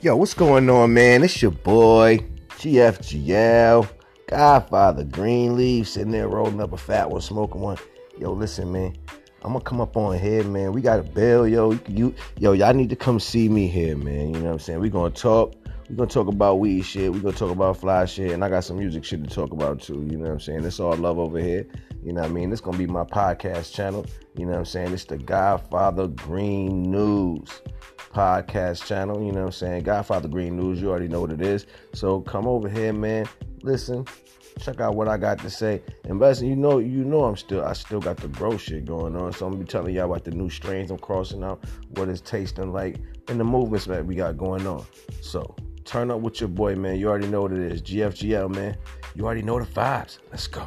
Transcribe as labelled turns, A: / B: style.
A: Yo, what's going on, man? It's your boy, GFGL, Godfather Greenleaf, sitting there rolling up a fat one, smoking one. Yo, listen, man. I'm gonna come up on here, man. We got a bill, yo. You, yo, y'all need to come see me here, man. You know what I'm saying? We gonna talk. We gonna talk about weed shit. We gonna talk about fly shit, and I got some music shit to talk about too. You know what I'm saying? It's all love over here. You know what I mean? It's gonna be my podcast channel. You know what I'm saying? It's the Godfather Green News podcast channel. You know what I'm saying? Godfather Green News. You already know what it is. So come over here, man. Listen, check out what I got to say. And listen, you know, you know, I'm still, I still got the bro shit going on. So I'm gonna be telling y'all about the new strains I'm crossing out, what it's tasting like, and the movements that we got going on. So turn up with your boy, man. You already know what it is. GFGL, man. You already know the vibes. Let's go.